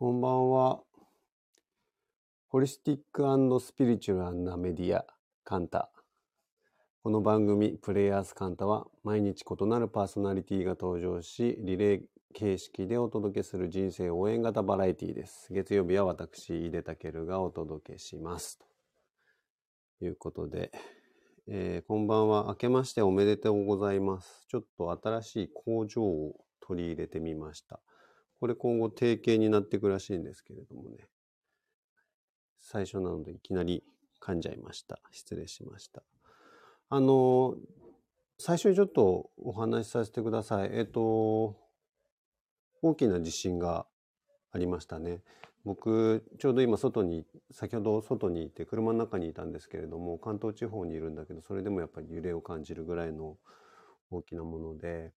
こんばんは。ホリスティックスピリチュアルなメディア、カンタ。この番組、プレイヤースカンタは、毎日異なるパーソナリティが登場し、リレー形式でお届けする人生応援型バラエティです。月曜日は私、井出武がお届けします。ということで、えー、こんばんは。明けましておめでとうございます。ちょっと新しい工場を取り入れてみました。これ今後定型になっていくらしいんですけれどもね。最初なのでいきなり噛んじゃいました。失礼しました。あの、最初にちょっとお話しさせてください。えっと、大きな地震がありましたね。僕、ちょうど今外に、先ほど外にいて車の中にいたんですけれども、関東地方にいるんだけど、それでもやっぱり揺れを感じるぐらいの大きなもので、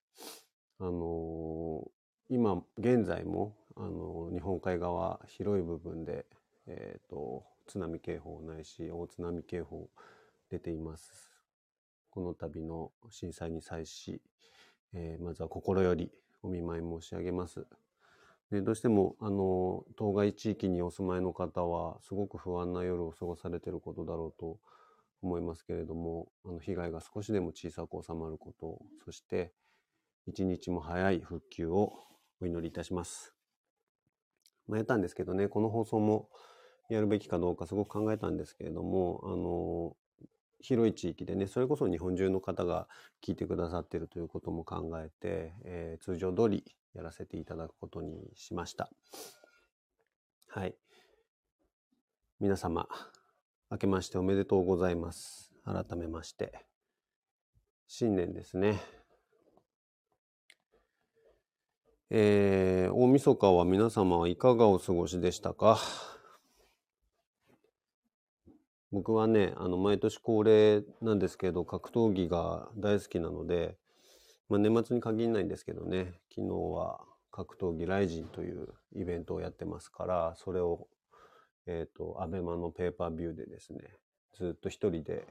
あの今現在もあの日本海側広い部分で、えーと、津波警報ないし大津波警報出ています。この度の震災に際し、えー、まずは心よりお見舞い申し上げます。でどうしてもあの当該地域にお住まいの方はすごく不安な夜を過ごされていることだろうと思いますけれどもあの被害が少しでも小さく収まることそして一日も早い復旧をお祈りいたします。ま、やったんですけどね、この放送もやるべきかどうかすごく考えたんですけれども、あの、広い地域でね、それこそ日本中の方が聞いてくださっているということも考えて、えー、通常通りやらせていただくことにしました。はい。皆様、明けましておめでとうございます。改めまして。新年ですね。えー、大晦日は皆様はいかがお過ごしでしたか？僕はね、あの、毎年恒例なんですけど、格闘技が大好きなので、まあ、年末に限らないんですけどね、昨日は格闘技ライジンというイベントをやってますから、それを、えっ、ー、と、アベマのペーパービューでですね、ずっと一人で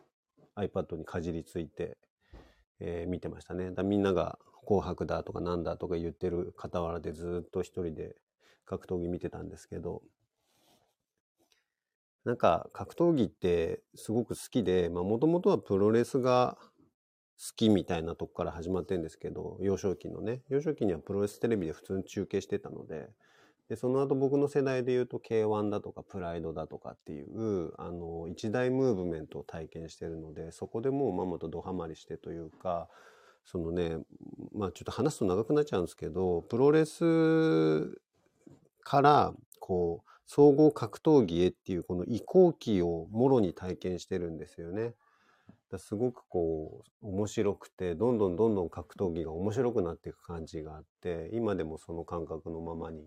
iPad にかじりついて、えー、見てましたね。だみんなが紅白だとかなんだとか言ってる傍らでずっと一人で格闘技見てたんですけど、なんか格闘技ってすごく好きで、まあもともとはプロレスが好きみたいなとこから始まってるんですけど、幼少期のね、幼少期にはプロレステレビで普通に中継してたので、で、その後僕の世代で言うと K1 だとかプライドだとかっていう、あの、一大ムーブメントを体験してるので、そこでもうままとドハマりしてというか、そのね、まあちょっと話すと長くなっちゃうんですけど、プロレスから、こう、総合格闘技へっていうこの移行期をもろに体験してるんですよね。すごくこう面白くてどんどんどんどん格闘技が面白くなっていく感じがあって今でもその感覚のままに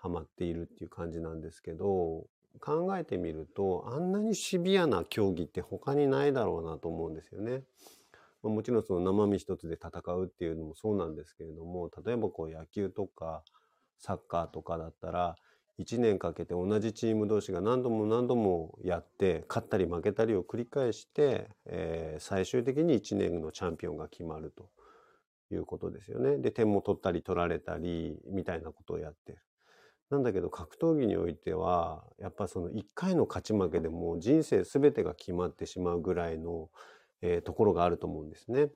はまっているっていう感じなんですけど考えてみるとあんなにシビアな競技って他にないだろうなと思うんですよね。もちろんその生身一つで戦うっていうのもそうなんですけれども、例えばこう野球とかサッカーとかだったら、1年かけて同じチーム同士が何度も何度もやって、勝ったり負けたりを繰り返して、えー、最終的に1年のチャンピオンが決まるということですよね。で、点も取ったり取られたり、みたいなことをやってる。なんだけど格闘技においては、やっぱその1回の勝ち負けでも人生全てが決まってしまうぐらいのえー、ところがあると思うんですね。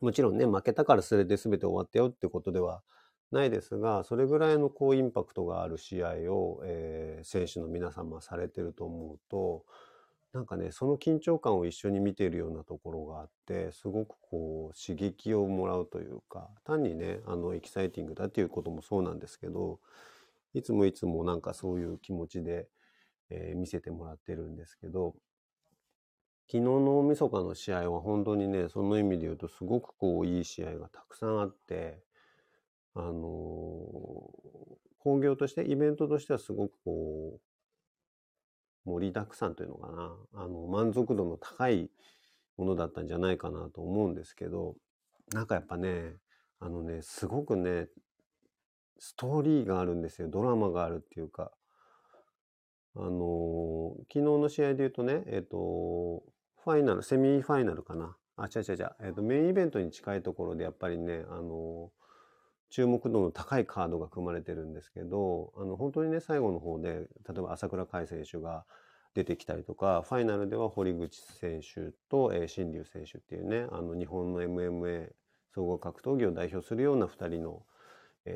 もちろんね、負けたからそれで全て終わったよってことではないですが、それぐらいのこうインパクトがある試合を、えー、選手の皆様されてると思うと、なんかね、その緊張感を一緒に見ているようなところがあって、すごくこう刺激をもらうというか、単にね、あのエキサイティングだっていうこともそうなんですけど、いつもいつもなんかそういう気持ちで、えー、見せてもらってるんですけど、昨日の大晦日の試合は本当にね、その意味で言うとすごくこういい試合がたくさんあって、あのー、興行として、イベントとしてはすごくこう、盛りだくさんというのかな、あの、満足度の高いものだったんじゃないかなと思うんですけど、なんかやっぱね、あのね、すごくね、ストーリーがあるんですよ。ドラマがあるっていうか。あのー、昨日の試合で言うとね、えっ、ー、と、ファイナル、セミファイナルかな。あ、違う違う違う。えっ、ー、と、メインイベントに近いところでやっぱりね、あの注目度の高いカードが組まれてるんですけど、あの、本当にね、最後の方で、例えば朝倉海選手が出てきたりとか、ファイナルでは堀口選手と、えー、新竜選手っていうね、あの、日本の MMA 総合格闘技を代表するような2人の、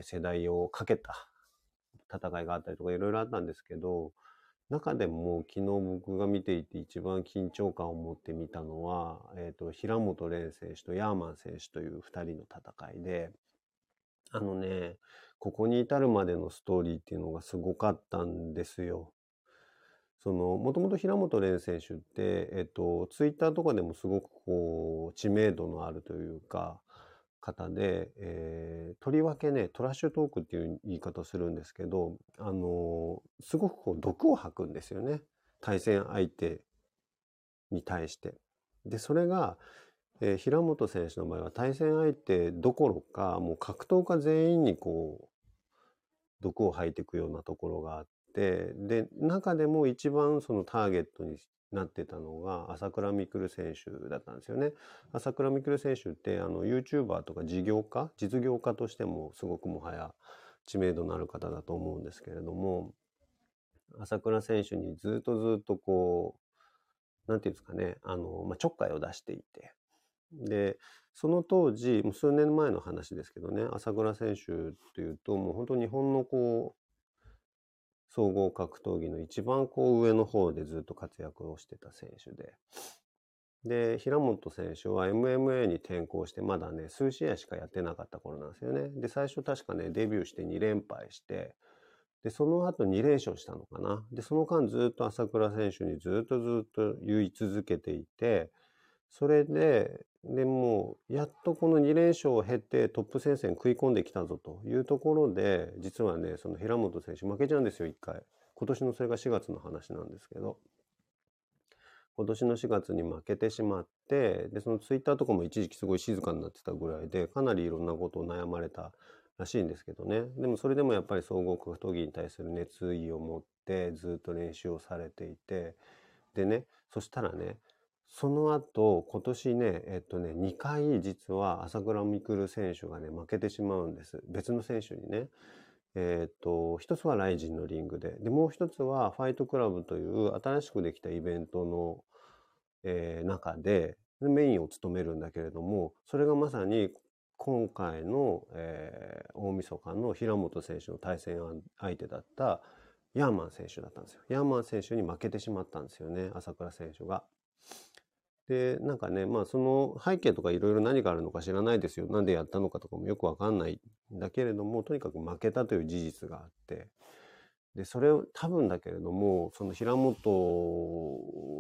世代をかけた戦いがあったりとかいろいろあったんですけど、中でも昨日僕が見ていて一番緊張感を持って見たのは、え、ー、と、平本蓮選手とヤーマン選手という2人の戦いで、あのね、ここに至るまでのストーリーっていうのがすごかったんですよ。もともと平本蓮選手って、えっと、ツイッターとかでもすごくこう、知名度のあるというか、方で、えー、とりわけね、トラッシュトークっていう言い方をするんですけど、あのー、すごくこう、毒を吐くんですよね。対戦相手に対して。で、それが、えー、平本選手の場合は対戦相手どころか、もう格闘家全員にこう、毒を吐いていくようなところがあって、で、中でも一番そのターゲットになってたのが朝倉未来選手だったんですよね。朝倉未来選手ってあの YouTuber とか事業家、実業家としてもすごくもはや知名度のある方だと思うんですけれども、朝倉選手にずっとずっとこう、なんていうんですかね、あの、まあ、ちょっかいを出していて、で、その当時、もう数年前の話ですけどね、朝倉選手というと、もう本当日本のこう、総合格闘技の一番こう上の方でずっと活躍をしてた選手で、で、平本選手は MMA に転向してまだね、数試合しかやってなかった頃なんですよね。で、最初確かね、デビューして2連敗して、で、その後2連勝したのかな。で、その間ずっと朝倉選手にずっとずっと言い続けていて、それで、でもうやっとこの2連勝を経てトップ戦線食い込んできたぞというところで、実はね、その平本選手負けちゃうんですよ、1回。今年のそれが4月の話なんですけど。今年の4月に負けてしまって、で、そのツイッターとかも一時期すごい静かになってたぐらいで、かなりいろんなことを悩まれたらしいんですけどね。でもそれでもやっぱり総合格闘技に対する熱意を持ってずっと練習をされていて、でね、そしたらね、その後、今年ね、えっとね、2回実は朝倉未来選手がね、負けてしまうんです。別の選手にね。えっと、一つはライジンのリングで。で、もう一つはファイトクラブという新しくできたイベントの、えー、中でメインを務めるんだけれども、それがまさに今回の、えー、大晦日の平本選手の対戦相手だったヤーマン選手だったんですよ。ヤーマン選手に負けてしまったんですよね、朝倉選手が。で、なんかね、まあその背景とかいろいろ何があるのか知らないですよ。なんでやったのかとかもよくわかんないんだけれども、とにかく負けたという事実があって、で、それを多分だけれども、その平本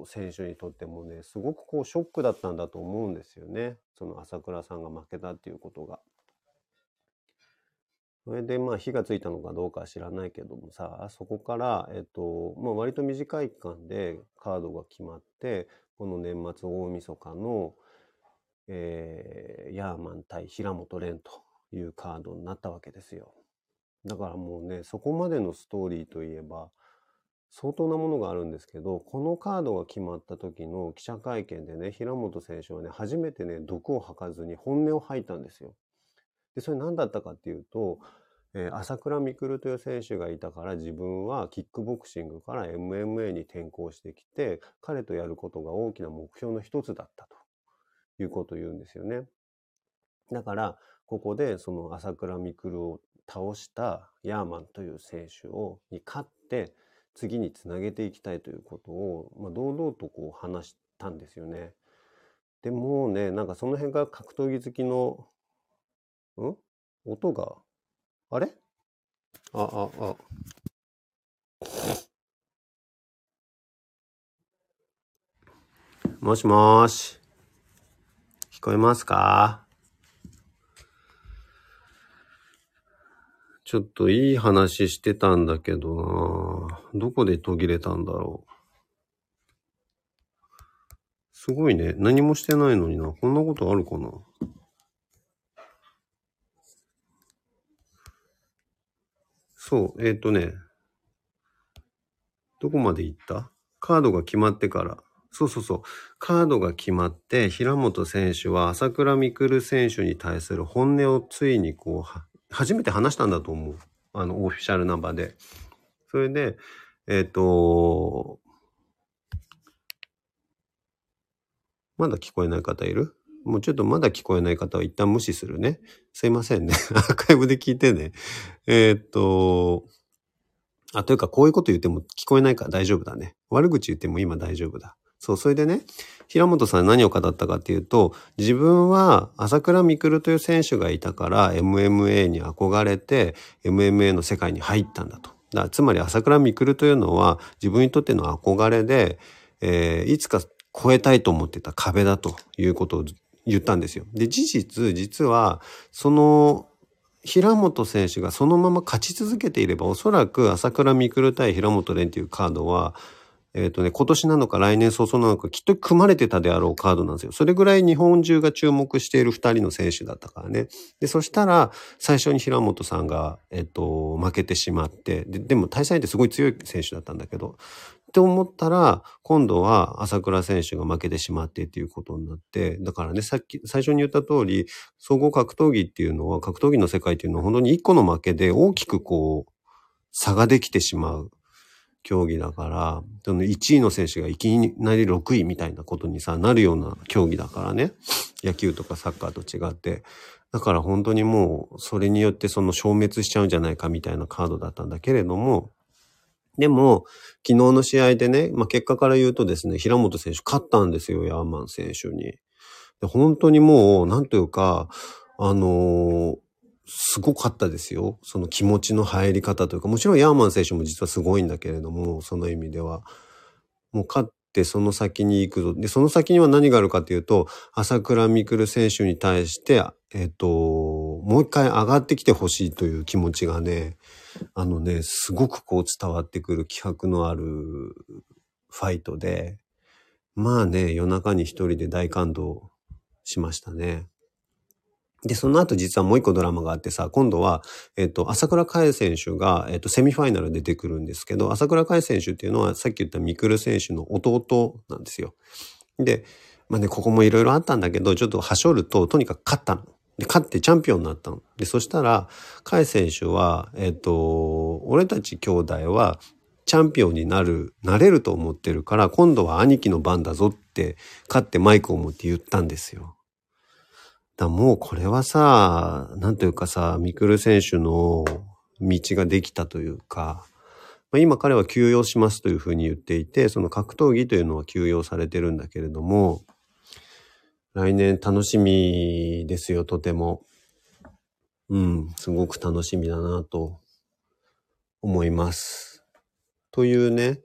選手にとってもね、すごくこうショックだったんだと思うんですよね。その朝倉さんが負けたっていうことが。それでまあ火がついたのかどうかは知らないけどもさ、そこから、えっと、まあ割と短い期間でカードが決まって、この年末大晦日の、えー、ヤーマン対平本蓮というカードになったわけですよ。だからもうね、そこまでのストーリーといえば、相当なものがあるんですけど、このカードが決まった時の記者会見でね、平本選手はね、初めてね、毒を吐かずに本音を吐いたんですよ。で、それ何だったかっていうと、えー、朝倉未来という選手がいたから自分はキックボクシングから MMA に転向してきて、彼とやることが大きな目標の一つだったということを言うんですよね。だから、ここでその朝倉未来を倒したヤーマンという選手を、に勝って、次につなげていきたいということを、まあ、堂々とこう話したんですよね。でもうね、なんかその辺が格闘技好きの、ん？音が？あれ？あ、あ、あ。もしもーし。聞こえますか？ちょっといい話してたんだけどなどこで途切れたんだろう？すごいね。何もしてないのにな。こんなことあるかな？そう、えっ、ー、とね、どこまで行った？カードが決まってから。そうそうそう。カードが決まって、平本選手は朝倉未来選手に対する本音をついにこう初めて話したんだと思う。あの、オフィシャルな場で。それで、えっ、と、まだ聞こえない方いる？もうちょっとまだ聞こえない方は一旦無視するね。すいませんね。アーカイブで聞いてね。えーっと、あ、というかこういうこと言っても聞こえないから大丈夫だね。悪口言っても今大丈夫だ。そう、それでね、平本さん何を語ったかっていうと、自分は朝倉未来という選手がいたから MMA に憧れて MMA の世界に入ったんだと。だつまり朝倉未来というのは自分にとっての憧れで、えーいつか超えたいと思ってた壁だということ言ったんですよ。で、事実、実は、その、平本選手がそのまま勝ち続けていれば、おそらく朝倉未来対平本蓮っていうカードは、えっ、とね、今年なのか来年早々なのか、きっと組まれてたであろうカードなんですよ。それぐらい日本中が注目している二人の選手だったからね。で、そしたら、最初に平本さんが、えっ、と、負けてしまって、で、でも対戦相手すごい強い選手だったんだけど、って思ったら、今度は朝倉選手が負けてしまってっていうことになって、だからね、さっき、最初に言った通り、総合格闘技っていうのは、格闘技の世界っていうのは本当に一個の負けで大きくこう、差ができてしまう競技だから、その1位の選手がいきなり6位みたいなことにさ、なるような競技だからね。野球とかサッカーと違って。だから本当にもう、それによってその消滅しちゃうんじゃないかみたいなカードだったんだけれども、でも、昨日の試合でね、まあ、結果から言うとですね、平本選手勝ったんですよ、ヤーマン選手に。で本当にもう、なんというか、あのーすごかったですよ。その気持ちの入り方というか、もちろんヤーマン選手も実はすごいんだけれども、その意味では。もう勝ってその先に行くぞ。で、その先には何があるかというと、朝倉未来選手に対して、えっ、と、もう一回上がってきてほしいという気持ちがね、あのね、すごくこう伝わってくる気迫のあるファイトで、まあね、夜中に一人で大感動しましたね。で、その後実はもう一個ドラマがあってさ、今度は、えっ、と、朝倉海選手が、えっ、と、セミファイナル出てくるんですけど、朝倉海選手っていうのは、さっき言ったミクル選手の弟なんですよ。で、まあね、ここもいろいろあったんだけど、ちょっとはしょると、とにかく勝ったの。で、勝ってチャンピオンになったの。で、そしたら、海選手は、えっ、と、俺たち兄弟は、チャンピオンになる、なれると思ってるから、今度は兄貴の番だぞって、勝ってマイクを持って言ったんですよ。だもうこれはさ、なんというかさ、ミクル選手の道ができたというか、まあ、今彼は休養しますというふうに言っていて、その格闘技というのは休養されてるんだけれども、来年楽しみですよ、とても。うん、すごく楽しみだなと思います。というね、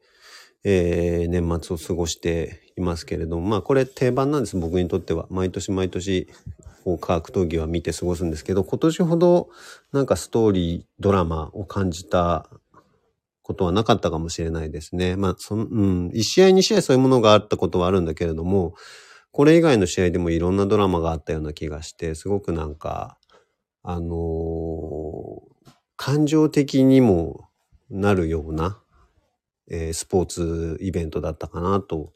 えー年末を過ごしていますけれども、まあこれ定番なんです、僕にとっては。毎年毎年、こう格闘技は見て過ごすんですけど、今年ほどなんかストーリー、ドラマを感じたことはなかったかもしれないですね。まあ、その、うん、1試合2試合そういうものがあったことはあるんだけれども、これ以外の試合でもいろんなドラマがあったような気がして、すごくなんか、あのー感情的にもなるような、えースポーツイベントだったかなと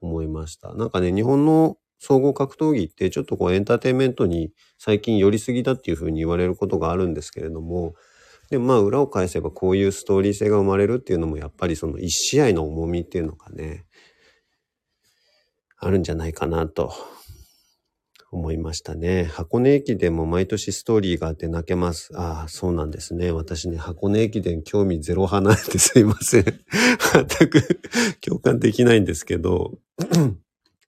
思いました。なんかね、日本の総合格闘技ってちょっとこうエンターテインメントに最近寄りすぎだっていうふうに言われることがあるんですけれども、でもまあ裏を返せばこういうストーリー性が生まれるっていうのもやっぱりその一試合の重みっていうのがね、あるんじゃないかなと思いましたね。箱根駅伝も毎年ストーリーがあって泣けます。ああ、そうなんですね。私ね、箱根駅伝興味ゼロ派なんですいません。全く 共感できないんですけど、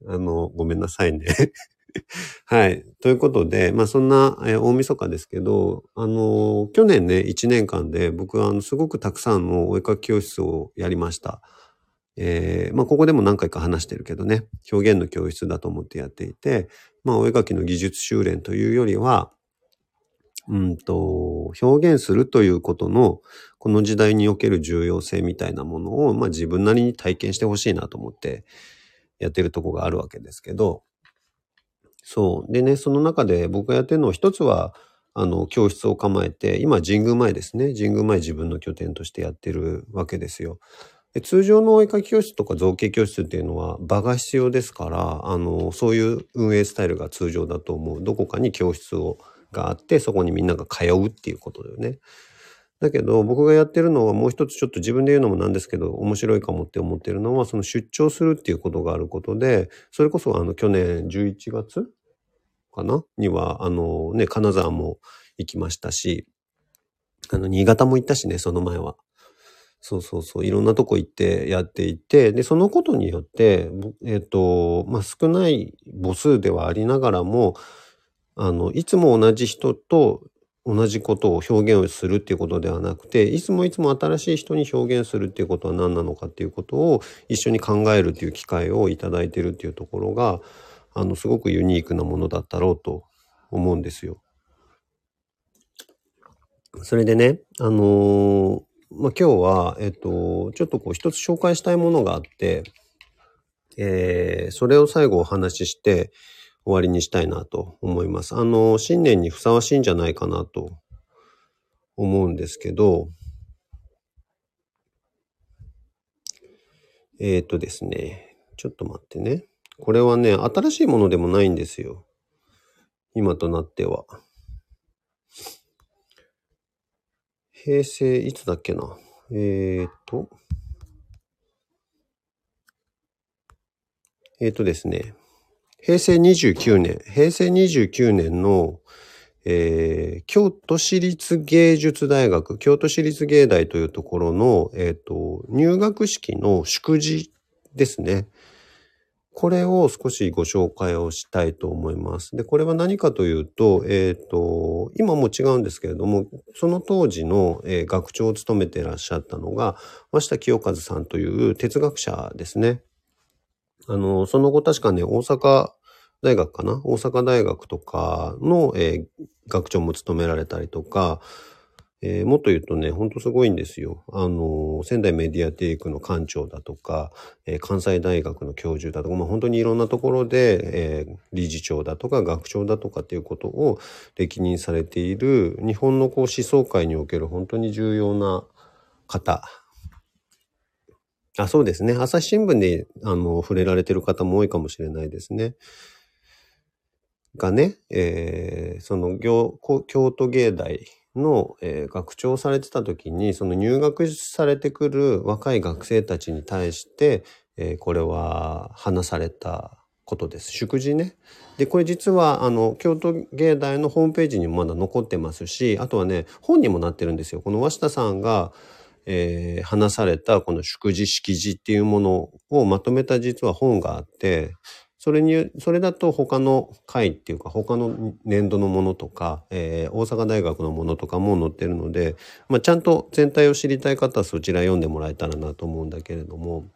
あの、ごめんなさいね。はい。ということで、まあそんな、え大晦日ですけど、あの、去年ね、1年間で僕はあの、すごくたくさんのお絵描き教室をやりました。えーまあここでも何回か話してるけどね、表現の教室だと思ってやっていて、まあお絵描きの技術修練というよりは、うんと、表現するということの、この時代における重要性みたいなものを、まあ自分なりに体験してほしいなと思ってやってるとこがあるわけですけど、そう。でね、その中で僕がやってるのは一つは、あの、教室を構えて、今神宮前ですね。神宮前自分の拠点としてやってるわけですよ。で通常のお絵描き教室とか造形教室っていうのは場が必要ですから、あの、そういう運営スタイルが通常だと思う。どこかに教室をがあって、そこにみんなが通うっていうことだよね。だけど、僕がやってるのはもう一つちょっと自分で言うのもなんですけど、面白いかもって思ってるのは、その出張するっていうことがあることで、それこそあの去年11月かな？には、あのね、金沢も行きましたし、あの、新潟も行ったしね、その前は。そうそうそう、いろんなとこ行ってやっていて、で、そのことによって、えっ、ー、と、まあ、少ない母数ではありながらも、あの、いつも同じ人と同じことを表現をするっていうことではなくて、いつもいつも新しい人に表現するっていうことは何なのかっていうことを一緒に考えるっていう機会をいただいてるっていうところが、あの、すごくユニークなものだったろうと思うんですよ。それでね、あのー、まあ、今日は、えっと、ちょっとこう一つ紹介したいものがあって、えー、それを最後お話しして、終わりにしたいなと思います。あの、新年にふさわしいんじゃないかなと思うんですけど、えっ、ー、とですね、ちょっと待ってね。これはね、新しいものでもないんですよ。今となっては。平成、いつだっけな。えっ、ー、と、えっ、ー、とですね、平成29年、平成29年の、えー、京都市立芸術大学、京都市立芸大というところの、えっ、ー、と、入学式の祝辞ですね。これを少しご紹介をしたいと思います。で、これは何かというと、えっ、ー、と、今も違うんですけれども、その当時の、えー、学長を務めていらっしゃったのが、増田清和さんという哲学者ですね。あの、その後確かね、大阪大学かな？大阪大学とかの、えー、学長も務められたりとか、えー、もっと言うとね、ほんとすごいんですよ。あの、仙台メディアテイクの館長だとか、えー、関西大学の教授だとか、まあ本当にいろんなところで、えー、理事長だとか学長だとかっていうことを歴任されている、日本のこう思想界における本当に重要な方あ、そうですね。朝日新聞で、あの、触れられてる方も多いかもしれないですね。がね、えー、その京都芸大の、えー、学長をされてた時に、その入学されてくる若い学生たちに対して、えー、これは話されたことです。祝辞ね。で、これ実は、あの、京都芸大のホームページにもまだ残ってますし、あとはね、本にもなってるんですよ。この鷲田さんが、えー、話されたこの祝辞式辞っていうものをまとめた実は本があって、それに、それだと他の会っていうか他の年度のものとか、えー、大阪大学のものとかも載ってるので、まあ、ちゃんと全体を知りたい方はそちら読んでもらえたらなと思うんだけれども、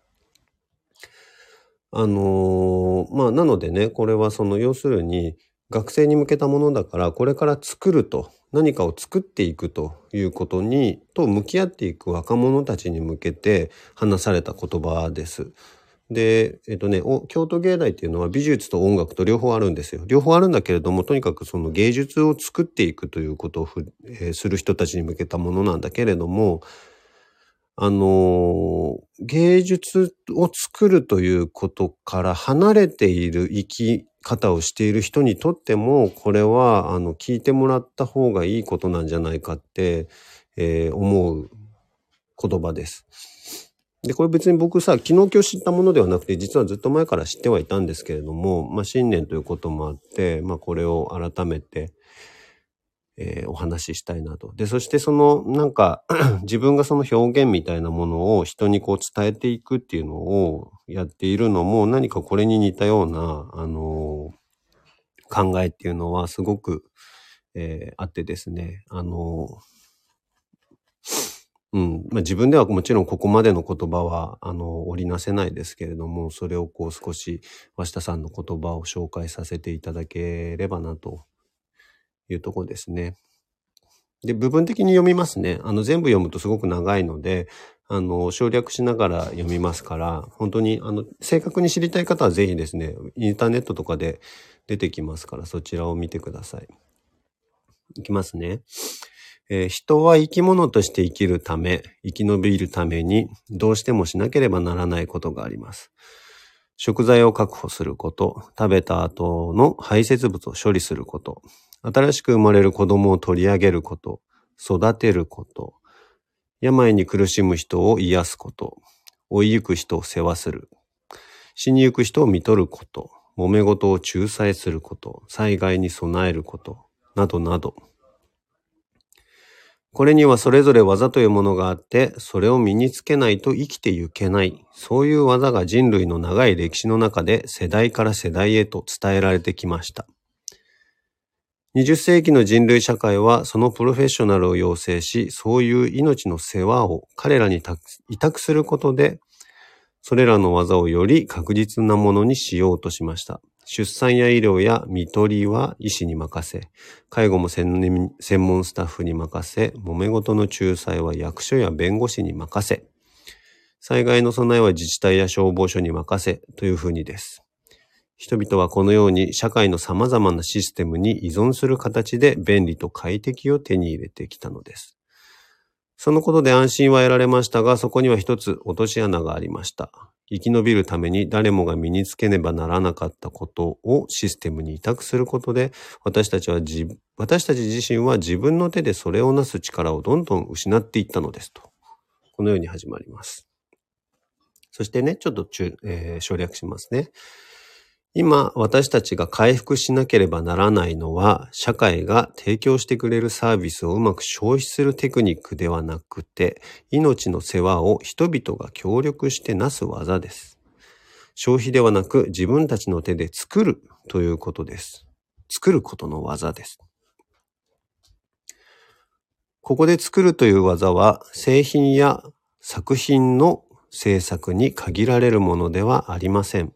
あのー、まあ、なのでね、これはその、要するに、学生に向けたものだから、これから作ると、何かを作っていくということに、と向き合っていく若者たちに向けて話された言葉です。で、えっとね、京都芸大っていうのは美術と音楽と両方あるんですよ。両方あるんだけれども、とにかくその芸術を作っていくということをえー、する人たちに向けたものなんだけれども、あの、芸術を作るということから離れている生き方をしている人にとっても、これは、あの、聞いてもらった方がいいことなんじゃないかって、えー、思う言葉です。で、これ別に僕さ、昨日今日知ったものではなくて、実はずっと前から知ってはいたんですけれども、まあ、新年ということもあって、まあ、これを改めて、えー、お話ししたいなと。で、そしてその、なんか 自分がその表現みたいなものを人にこう伝えていくっていうのをやっているのも、何かこれに似たような、あのー、考えっていうのはすごく、えー、あってですね、あのうん。まあ、自分ではもちろんここまでの言葉は、あの、織りなせないですけれども、それをこう少し、鷲田さんの言葉を紹介させていただければなというとこですね。で、部分的に読みますね。あの、全部読むとすごく長いので、あの、省略しながら読みますから、本当に、あの、正確に知りたい方はぜひですね、インターネットとかで出てきますから、そちらを見てください。いきますね。えー、人は生き物として生きるため、生き延びるために、どうしてもしなければならないことがあります。食材を確保すること、食べた後の排泄物を処理すること、新しく生まれる子供を取り上げること、育てること、病に苦しむ人を癒すこと、追いゆく人を世話する、死にゆく人を見取ること、揉め事を仲裁すること、災害に備えること、などなど。これにはそれぞれ技というものがあって、それを身につけないと生きてゆけない。そういう技が人類の長い歴史の中で世代から世代へと伝えられてきました。20世紀の人類社会はそのプロフェッショナルを養成し、そういう命の世話を彼らに委託することで、それらの技をより確実なものにしようとしました。出産や医療や見取りは医師に任せ、介護も専門スタッフに任せ、揉め事の仲裁は役所や弁護士に任せ、災害の備えは自治体や消防署に任せというふうにです。人々はこのように社会の様々なシステムに依存する形で便利と快適を手に入れてきたのです。そのことで安心は得られましたが、そこには一つ落とし穴がありました。生き延びるために誰もが身につけねばならなかったことをシステムに委託することで、私たちは私たち自身は自分の手でそれをなす力をどんどん失っていったのですと。このように始まります。そしてね、ちょっとえー、省略しますね。今、私たちが回復しなければならないのは、社会が提供してくれるサービスをうまく消費するテクニックではなくて、命の世話を人々が協力してなす技です。消費ではなく自分たちの手で作るということです。作ることの技です。ここで作るという技は製品や作品の制作に限られるものではありません。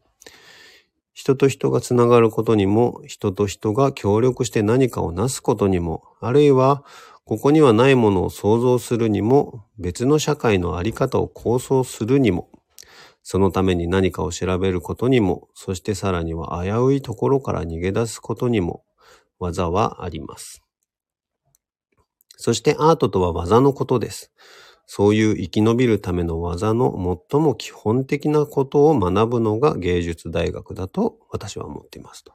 人と人がつながることにも、人と人が協力して何かをなすことにも、あるいは、ここにはないものを想像するにも、別の社会のあり方を構想するにも、そのために何かを調べることにも、そしてさらには危ういところから逃げ出すことにも、技はあります。そしてアートとは技のことです。そういう生き延びるための技の最も基本的なことを学ぶのが芸術大学だと私は思っていますと。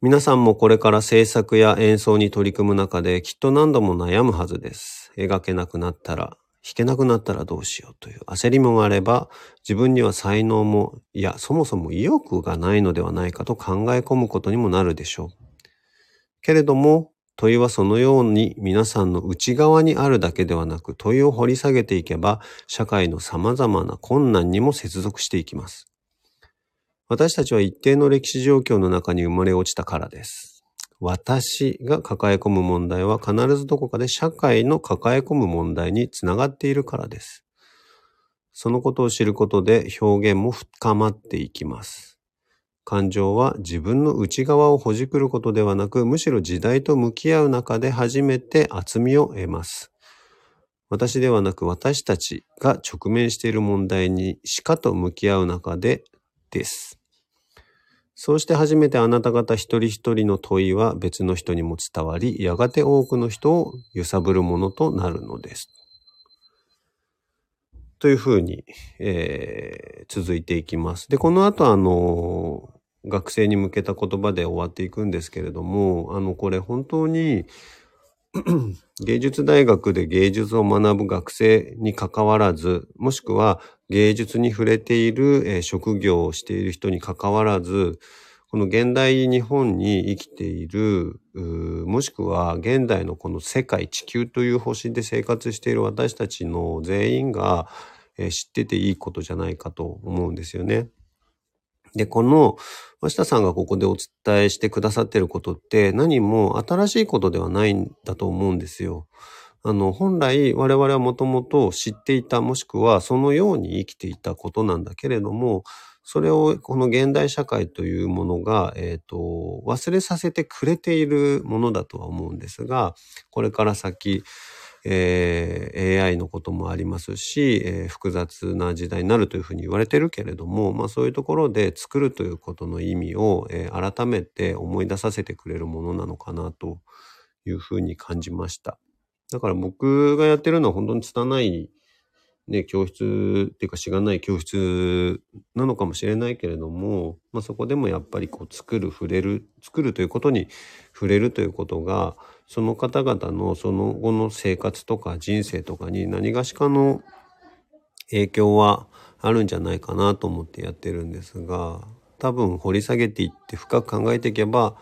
皆さんもこれから制作や演奏に取り組む中できっと何度も悩むはずです。描けなくなったら、弾けなくなったらどうしようという焦りもあれば、自分には才能も、いや、そもそも意欲がないのではないかと考え込むことにもなるでしょう。けれども、問いはそのように皆さんの内側にあるだけではなく問いを掘り下げていけば社会の様々な困難にも接続していきます。私たちは一定の歴史状況の中に生まれ落ちたからです。私が抱え込む問題は必ずどこかで社会の抱え込む問題につながっているからです。そのことを知ることで表現も深まっていきます。感情は自分の内側をほじくることではなく、むしろ時代と向き合う中で初めて厚みを得ます。私ではなく私たちが直面している問題にしかと向き合う中でです。そうして初めてあなた方一人一人の問いは別の人にも伝わり、やがて多くの人を揺さぶるものとなるのです。というふうに、えー、続いていきます。で、この後あの学生に向けた言葉で終わっていくんですけれども、あの、これ本当に 芸術大学で芸術を学ぶ学生に関わらず、もしくは芸術に触れている、えー、職業をしている人に関わらず、この現代日本に生きている、もしくは現代のこの世界、地球という星で生活している私たちの全員が、えー、知ってていいことじゃないかと思うんですよね。で、この、増田さんがここでお伝えしてくださってることって何も新しいことではないんだと思うんですよ。あの、本来我々はもともと知っていたもしくはそのように生きていたことなんだけれども、それをこの現代社会というものが、えっ、ー、と、忘れさせてくれているものだとは思うんですが、これから先、えー、AI のこともありますし、えー、複雑な時代になるというふうに言われてるけれども、まあそういうところで作るということの意味を、えー、改めて思い出させてくれるものなのかなというふうに感じました。だから僕がやってるのは本当に拙いね、教室っていうかしがない教室なのかもしれないけれども、まあ、そこでもやっぱりこう作る、触れる、作るということに触れるということが、その方々のその後の生活とか人生とかに何がしかの影響はあるんじゃないかなと思ってやってるんですが、多分掘り下げていって深く考えていけば、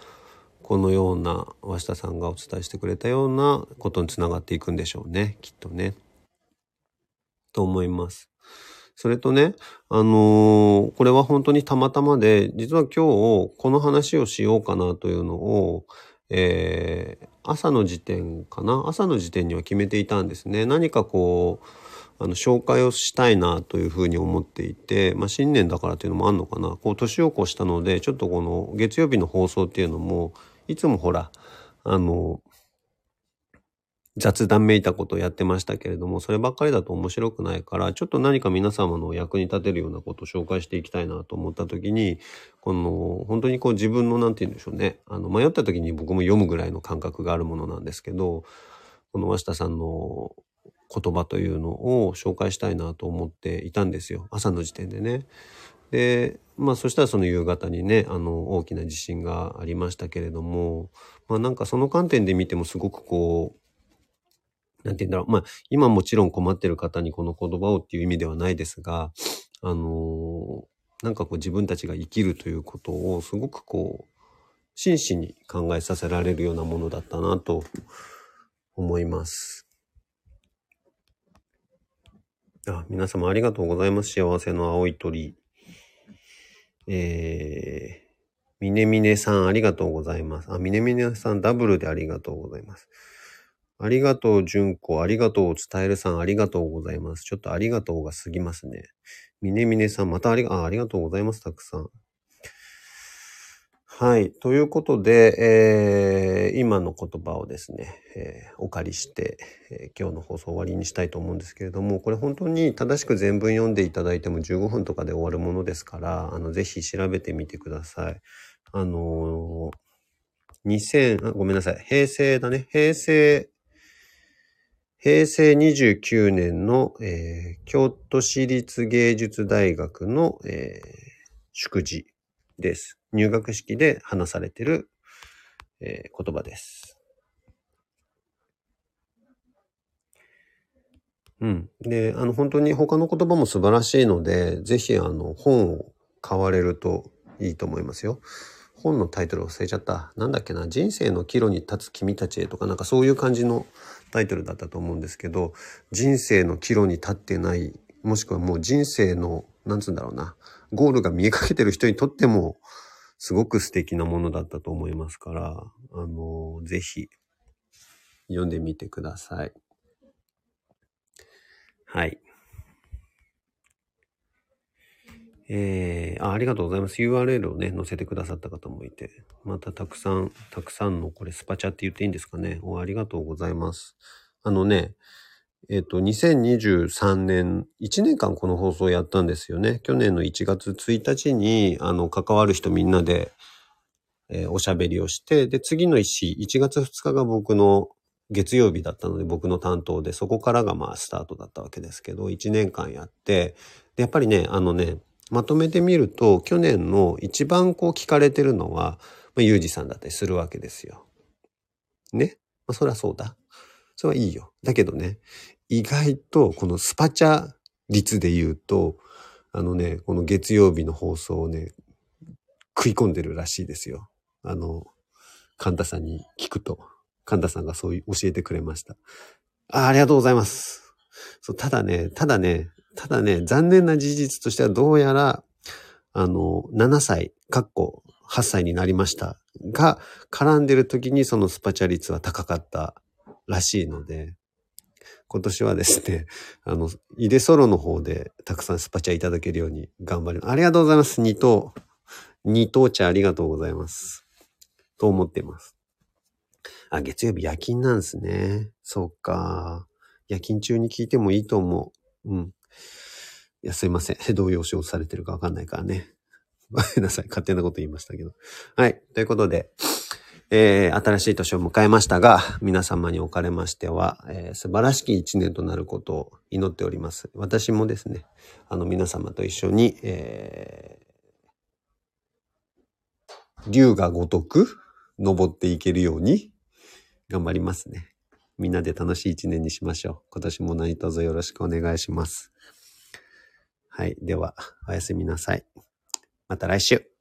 このような鷲田さんがお伝えしてくれたようなことにつながっていくんでしょうね、きっとね。と思います。それとね、あのー、これは本当にたまたまで、実は今日この話をしようかなというのを、えー、朝の時点かな？朝の時点には決めていたんですね。何かこう、あの、紹介をしたいなというふうに思っていて、まあ、新年だからというのもあるのかな？こう、年を越したので、ちょっとこの月曜日の放送っていうのも、いつもほら、あの、雑談めいたことをやってましたけれども、そればっかりだと面白くないから、ちょっと何か皆様の役に立てるようなことを紹介していきたいなと思った時に、この、本当にこう自分のなんて言うんでしょうね。あの、迷った時に僕も読むぐらいの感覚があるものなんですけど、この鷲田さんの言葉というのを紹介したいなと思っていたんですよ。朝の時点でね。で、まあそしたらその夕方にね、あの大きな地震がありましたけれども、まあなんかその観点で見てもすごくこう、なんて言うんだろう。まあ今もちろん困ってる方にこの言葉をっていう意味ではないですが、あのなんかこう自分たちが生きるということをすごくこう、真摯に考えさせられるようなものだったなと思います。あ、皆様ありがとうございます。幸せの青い鳥。えー、みねみねさんありがとうございます。あ、みねみねさんダブルでありがとうございます。ありがとう、じゅんこ。ありがとう、伝えるさん。ありがとうございます。ちょっとありがとうが過ぎますね。みねみねさん、またありが、あありがとうございます。たくさん。はい。ということで、えー、今の言葉をですね、えー、お借りして、えー、今日の放送終わりにしたいと思うんですけれども、これ本当に正しく全文読んでいただいても15分とかで終わるものですから、あの、ぜひ調べてみてください。あのー、2000あ、ごめんなさい。平成だね。平成、平成29年の、えー、京都市立芸術大学の、えー、祝辞です。入学式で話されてる、えー、言葉です。うん。で、あの、本当に他の言葉も素晴らしいので、ぜひ、あの、本を買われるといいと思いますよ。本のタイトル忘れちゃった。なんだっけな。人生の岐路に立つ君たちへとか、なんかそういう感じのタイトルだったと思うんですけど、人生の岐路に立ってない、もしくはもう人生の、なんつうんだろうな。ゴールが見えかけてる人にとっても、すごく素敵なものだったと思いますから、あの、ぜひ、読んでみてください。はい。えー、あありがとうございます。URL をね、載せてくださった方もいて、またたくさん、たくさんのこれスパチャって言っていいんですかね。おありがとうございます。あのね、えっ、と、2023年、1年間この放送やったんですよね。去年の1月1日に、あの、関わる人みんなで、えー、おしゃべりをして、で、次の1、1月2日が僕の月曜日だったので僕の担当で、そこからがまあスタートだったわけですけど、1年間やって、で、やっぱりね、あのね、まとめてみると、去年の一番こう聞かれてるのは、まあ、ゆうじさんだったりするわけですよ。ね？まあ、そりゃそうだ。それはいいよ。だけどね、意外とこのスパチャ率で言うと、あのね、この月曜日の放送をね、食い込んでるらしいですよ。あの、神田さんに聞くと、神田さんがそういう教えてくれました。あありがとうございます。そう、ただね、ただね、ただね、残念な事実としてはどうやら、あの、7歳、かっこ8歳になりましたが、絡んでる時にそのスパチャ率は高かったらしいので、今年はですね、あの、イデソロの方でたくさんスパチャいただけるように頑張ります。ありがとうございます。二等。二等茶ありがとうございます。と思っています。あ、月曜日夜勤なんですね。そうか。夜勤中に聞いてもいいと思う。うん。いや、すいません。どういうお仕事されてるかわかんないからね。ごめんなさい。勝手なこと言いましたけど。はい。ということで、えー、新しい年を迎えましたが、皆様におかれましては、えー、素晴らしき一年となることを祈っております。私もですね、あの皆様と一緒に、えー、竜が如く登っていけるように頑張りますね。みんなで楽しい一年にしましょう。今年も何卒よろしくお願いします。はい。では、おやすみなさい。また来週。